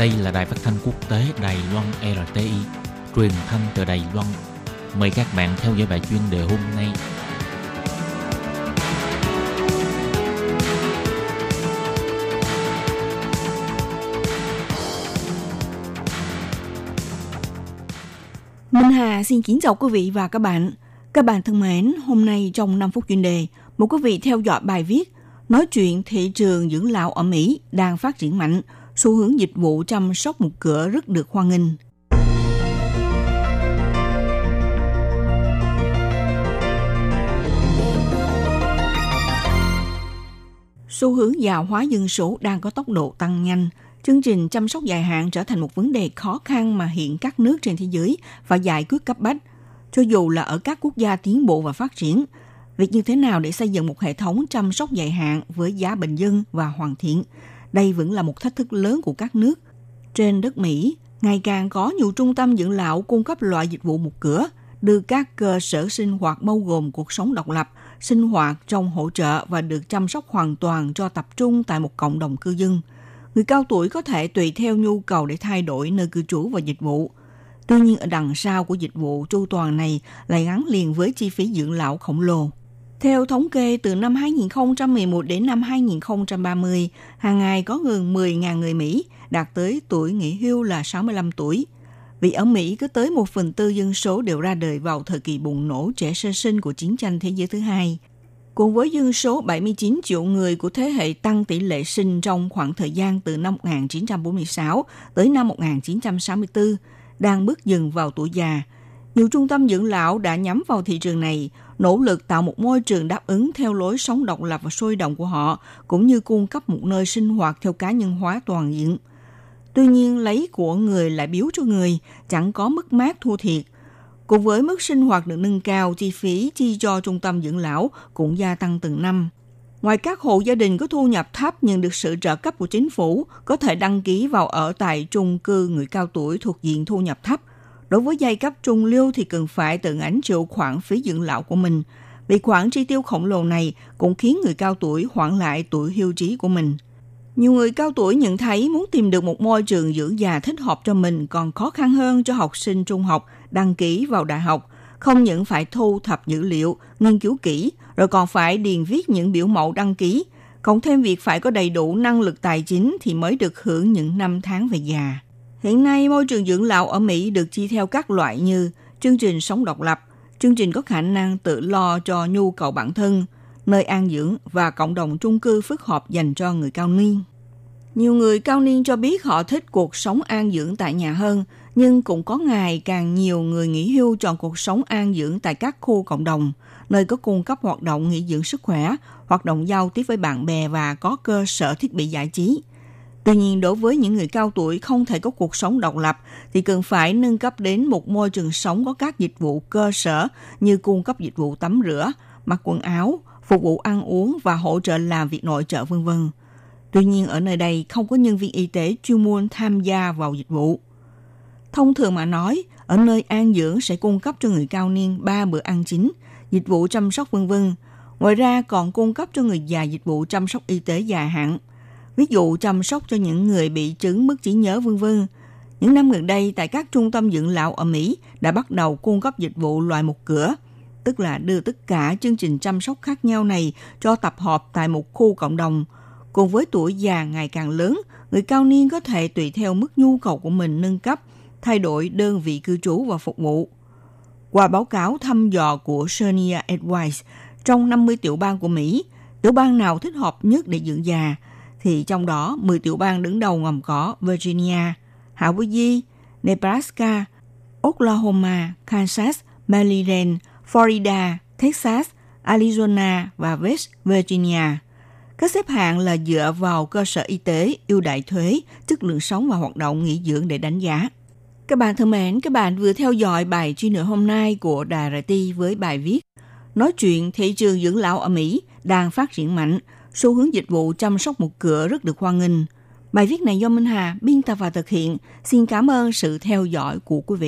Đây là đài phát thanh quốc tế Đài Loan RTI, truyền thanh từ Đài Loan. Mời các bạn theo dõi bài chuyên đề hôm nay. Minh Hà xin kính chào quý vị và các bạn. Các bạn thân mến, hôm nay trong 5 phút chuyên đề, một quý vị theo dõi bài viết nói chuyện thị trường dưỡng lão ở Mỹ đang phát triển mạnh, xu hướng dịch vụ chăm sóc một cửa rất được hoan nghênh. Xu hướng già hóa dân số đang có tốc độ tăng nhanh. Chương trình chăm sóc dài hạn trở thành một vấn đề khó khăn mà hiện các nước trên thế giới phải giải quyết cấp bách. Cho dù là ở các quốc gia tiến bộ và phát triển, việc như thế nào để xây dựng một hệ thống chăm sóc dài hạn với giá bình dân và hoàn thiện, đây vẫn là một thách thức lớn của các nước. Trên đất Mỹ, ngày càng có nhiều trung tâm dưỡng lão cung cấp loại dịch vụ một cửa, đưa các cơ sở sinh hoạt bao gồm cuộc sống độc lập, sinh hoạt trong hỗ trợ và được chăm sóc hoàn toàn cho tập trung tại một cộng đồng cư dân. Người cao tuổi có thể tùy theo nhu cầu để thay đổi nơi cư trú và dịch vụ. Tuy nhiên ở đằng sau của dịch vụ chu toàn này lại gắn liền với chi phí dưỡng lão khổng lồ. Theo thống kê, từ năm 2011 đến năm 2030, hàng ngày có gần 10.000 người Mỹ đạt tới tuổi nghỉ hưu là 65 tuổi. Vì ở Mỹ có tới một phần tư dân số đều ra đời vào thời kỳ bùng nổ trẻ sơ sinh của chiến tranh thế giới thứ hai. Cùng với dân số 79 triệu người của thế hệ tăng tỷ lệ sinh trong khoảng thời gian từ năm 1946 tới năm 1964, đang bước dần vào tuổi già. Nhiều trung tâm dưỡng lão đã nhắm vào thị trường này, nỗ lực tạo một môi trường đáp ứng theo lối sống độc lập và sôi động của họ, cũng như cung cấp một nơi sinh hoạt theo cá nhân hóa toàn diện. Tuy nhiên, lấy của người lại biếu cho người, chẳng có mất mát thua thiệt. Cùng với mức sinh hoạt được nâng cao, chi phí chi cho trung tâm dưỡng lão cũng gia tăng từng năm. Ngoài các hộ gia đình có thu nhập thấp nhận được sự trợ cấp của chính phủ, có thể đăng ký vào ở tại chung cư người cao tuổi thuộc diện thu nhập thấp. Đối với giai cấp trung lưu thì cần phải tự gánh chịu khoản phí dưỡng lão của mình. Vì khoản chi tiêu khổng lồ này cũng khiến người cao tuổi hoãn lại tuổi hưu trí của mình. Nhiều người cao tuổi nhận thấy muốn tìm được một môi trường dưỡng già thích hợp cho mình còn khó khăn hơn cho học sinh trung học đăng ký vào đại học. Không những phải thu thập dữ liệu, nghiên cứu kỹ, rồi còn phải điền viết những biểu mẫu đăng ký, cộng thêm việc phải có đầy đủ năng lực tài chính thì mới được hưởng những năm tháng về già. Hiện nay, môi trường dưỡng lão ở Mỹ được chia theo các loại như chương trình sống độc lập, chương trình có khả năng tự lo cho nhu cầu bản thân, nơi an dưỡng và cộng đồng chung cư phức hợp dành cho người cao niên. Nhiều người cao niên cho biết họ thích cuộc sống an dưỡng tại nhà hơn, nhưng cũng có ngày càng nhiều người nghỉ hưu chọn cuộc sống an dưỡng tại các khu cộng đồng, nơi có cung cấp hoạt động nghỉ dưỡng sức khỏe, hoạt động giao tiếp với bạn bè và có cơ sở thiết bị giải trí. Tuy nhiên, đối với những người cao tuổi không thể có cuộc sống độc lập thì cần phải nâng cấp đến một môi trường sống có các dịch vụ cơ sở như cung cấp dịch vụ tắm rửa, mặc quần áo, phục vụ ăn uống và hỗ trợ làm việc nội trợ vân vân. Tuy nhiên ở nơi đây không có nhân viên y tế chuyên môn tham gia vào dịch vụ. Thông thường mà nói, ở nơi an dưỡng sẽ cung cấp cho người cao niên 3 bữa ăn chính, dịch vụ chăm sóc vân vân. Ngoài ra còn cung cấp cho người già dịch vụ chăm sóc y tế dài hạn, ví dụ chăm sóc cho những người bị chứng mất trí nhớ vân vân. Những năm gần đây tại các trung tâm dưỡng lão ở Mỹ đã bắt đầu cung cấp dịch vụ loại một cửa, tức là đưa tất cả chương trình chăm sóc khác nhau này cho tập hợp tại một khu cộng đồng. Cùng với tuổi già ngày càng lớn, người cao niên có thể tùy theo mức nhu cầu của mình nâng cấp, thay đổi đơn vị cư trú và phục vụ. Qua báo cáo thăm dò của Sonia Advice, trong 50 tiểu bang của Mỹ, tiểu bang nào thích hợp nhất để dưỡng già – thì trong đó 10 tiểu bang đứng đầu gồm có Virginia, Hawaii, Nebraska, Oklahoma, Kansas, Maryland, Florida, Texas, Arizona và West Virginia. Các xếp hạng là dựa vào cơ sở y tế, ưu đại thuế, chất lượng sống và hoạt động nghỉ dưỡng để đánh giá. Các bạn thân mến, các bạn vừa theo dõi bài chuyên nửa hôm nay của Đài RT với bài viết Nói chuyện thị trường dưỡng lão ở Mỹ đang phát triển mạnh, xu hướng dịch vụ chăm sóc một cửa rất được hoan nghênh. Bài viết này do Minh Hà biên tập và thực hiện. Xin cảm ơn sự theo dõi của quý vị.